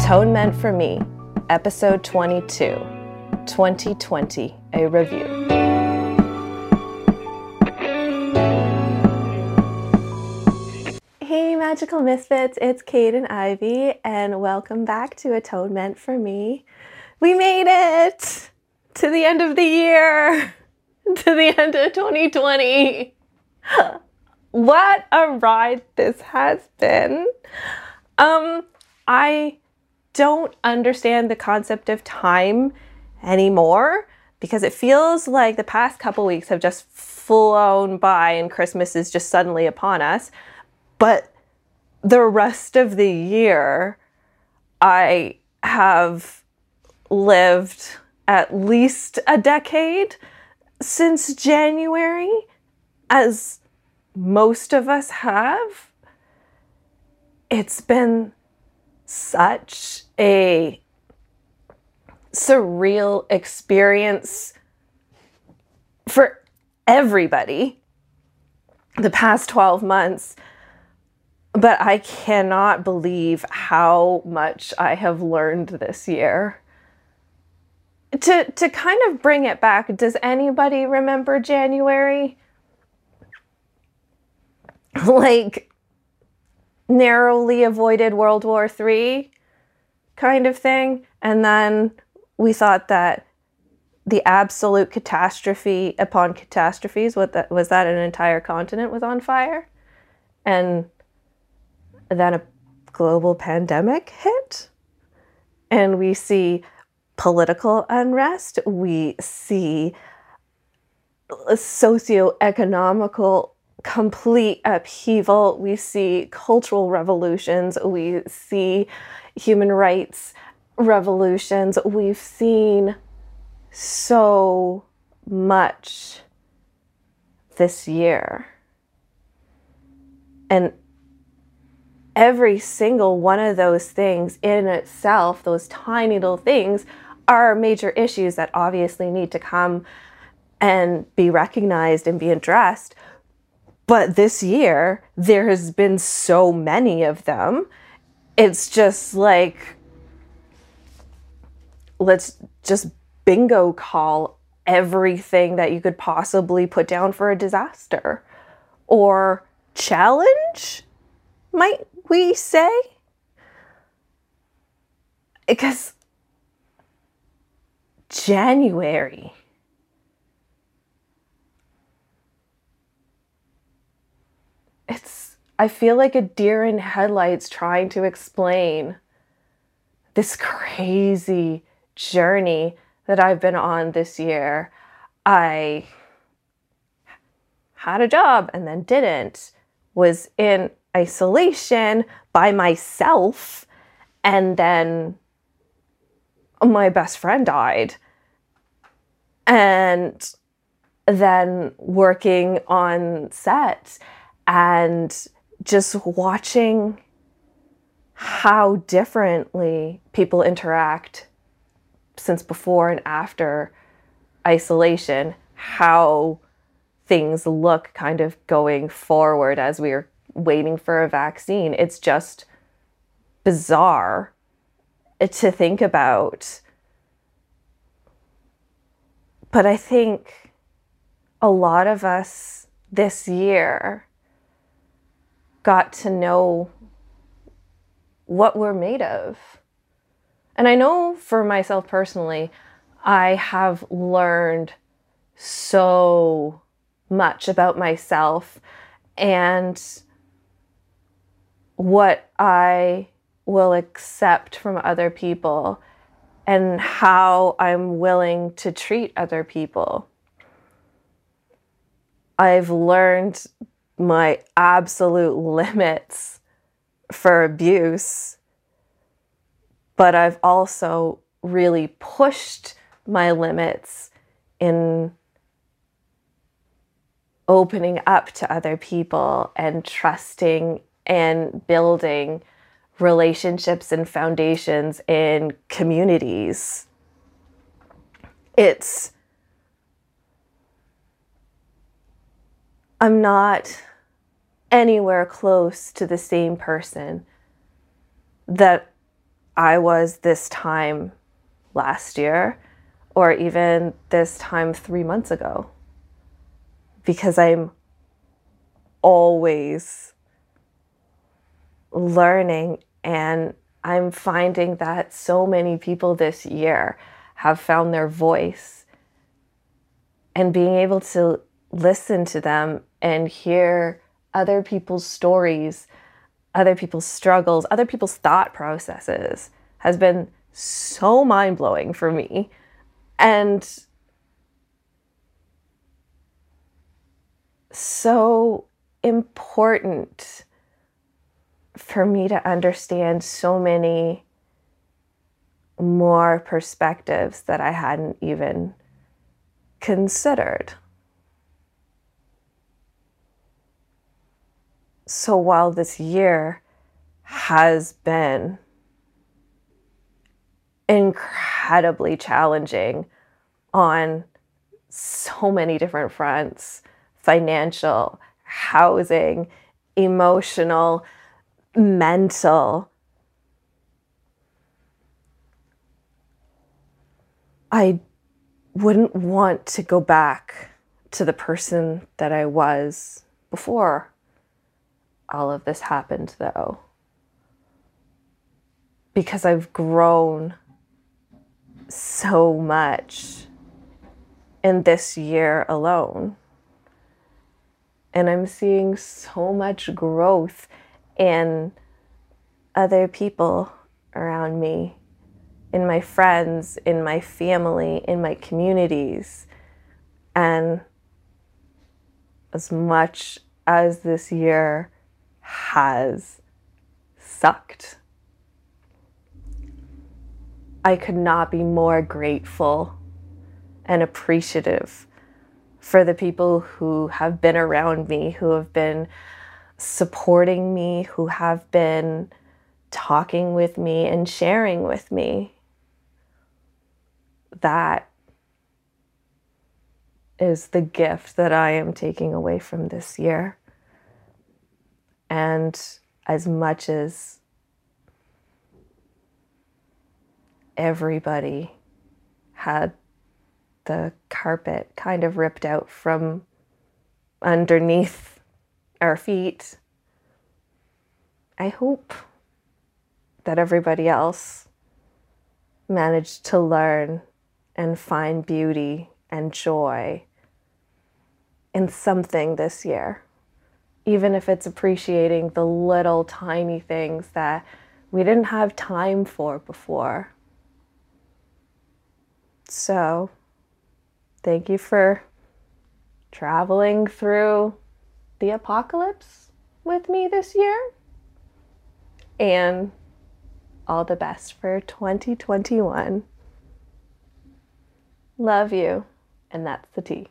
Atonement for Me, Episode 22, 2020, a review. Hey, Magical Misfits, it's Kate and Ivy, and welcome back to Atonement for Me. We made it to the end of the year, to the end of 2020. What a ride this has been. Um, I don't understand the concept of time anymore because it feels like the past couple weeks have just flown by and Christmas is just suddenly upon us. But the rest of the year, I have lived at least a decade since January, as most of us have. It's been such a surreal experience for everybody the past 12 months. But I cannot believe how much I have learned this year. To, to kind of bring it back, does anybody remember January? like, narrowly avoided World War III kind of thing. And then we thought that the absolute catastrophe upon catastrophes, what that was that an entire continent was on fire? And then a global pandemic hit. And we see political unrest, we see socioeconomical complete upheaval. We see cultural revolutions. We see human rights revolutions. We've seen so much this year. And every single one of those things in itself, those tiny little things, are major issues that obviously need to come and be recognized and be addressed. But this year, there has been so many of them. It's just like, let's just bingo call everything that you could possibly put down for a disaster or challenge, might we say? Because January it's I feel like a deer in headlights trying to explain this crazy journey that I've been on this year. I had a job and then didn't, was in isolation by myself, and then my best friend died. And then working on set and just watching how differently people interact since before and after isolation, how things look kind of going forward as we're waiting for a vaccine. It's just bizarre to think about. But I think a lot of us this year got to know what we're made of. And I know for myself personally, I have learned so much about myself and what I will accept from other people and how I'm willing to treat other people. I've learned my absolute limits for abuse, but I've also really pushed my limits in opening up to other people and trusting and building relationships and foundations in communities. It's I'm not anywhere close to the same person that I was this time last year or even this time three months ago. Because I'm always learning and I'm finding that so many people this year have found their voice and being able to listen to them and hear other people's stories, other people's struggles, other people's thought processes has been so mind blowing for me. And so important for me to understand so many more perspectives that I hadn't even considered. So while this year has been incredibly challenging on so many different fronts financial, housing, emotional, mental. I wouldn't want to go back to the person that I was before all of this happened, though. Because I've grown so much in this year alone. And I'm seeing so much growth in other people around me, in my friends, in my family, in my communities. And as much as this year has sucked, I could not be more grateful and appreciative for the people who have been around me, who have been supporting me, who have been talking with me and sharing with me. That is the gift that I am taking away from this year. And as much as everybody had the carpet kind of ripped out from underneath our feet. I hope that everybody else managed to learn and find beauty and joy in something this year, even if it's appreciating the little tiny things that we didn't have time for before. So, thank you for traveling through the apocalypse with me this year. And all the best for 2021. Love you, and that's the tea.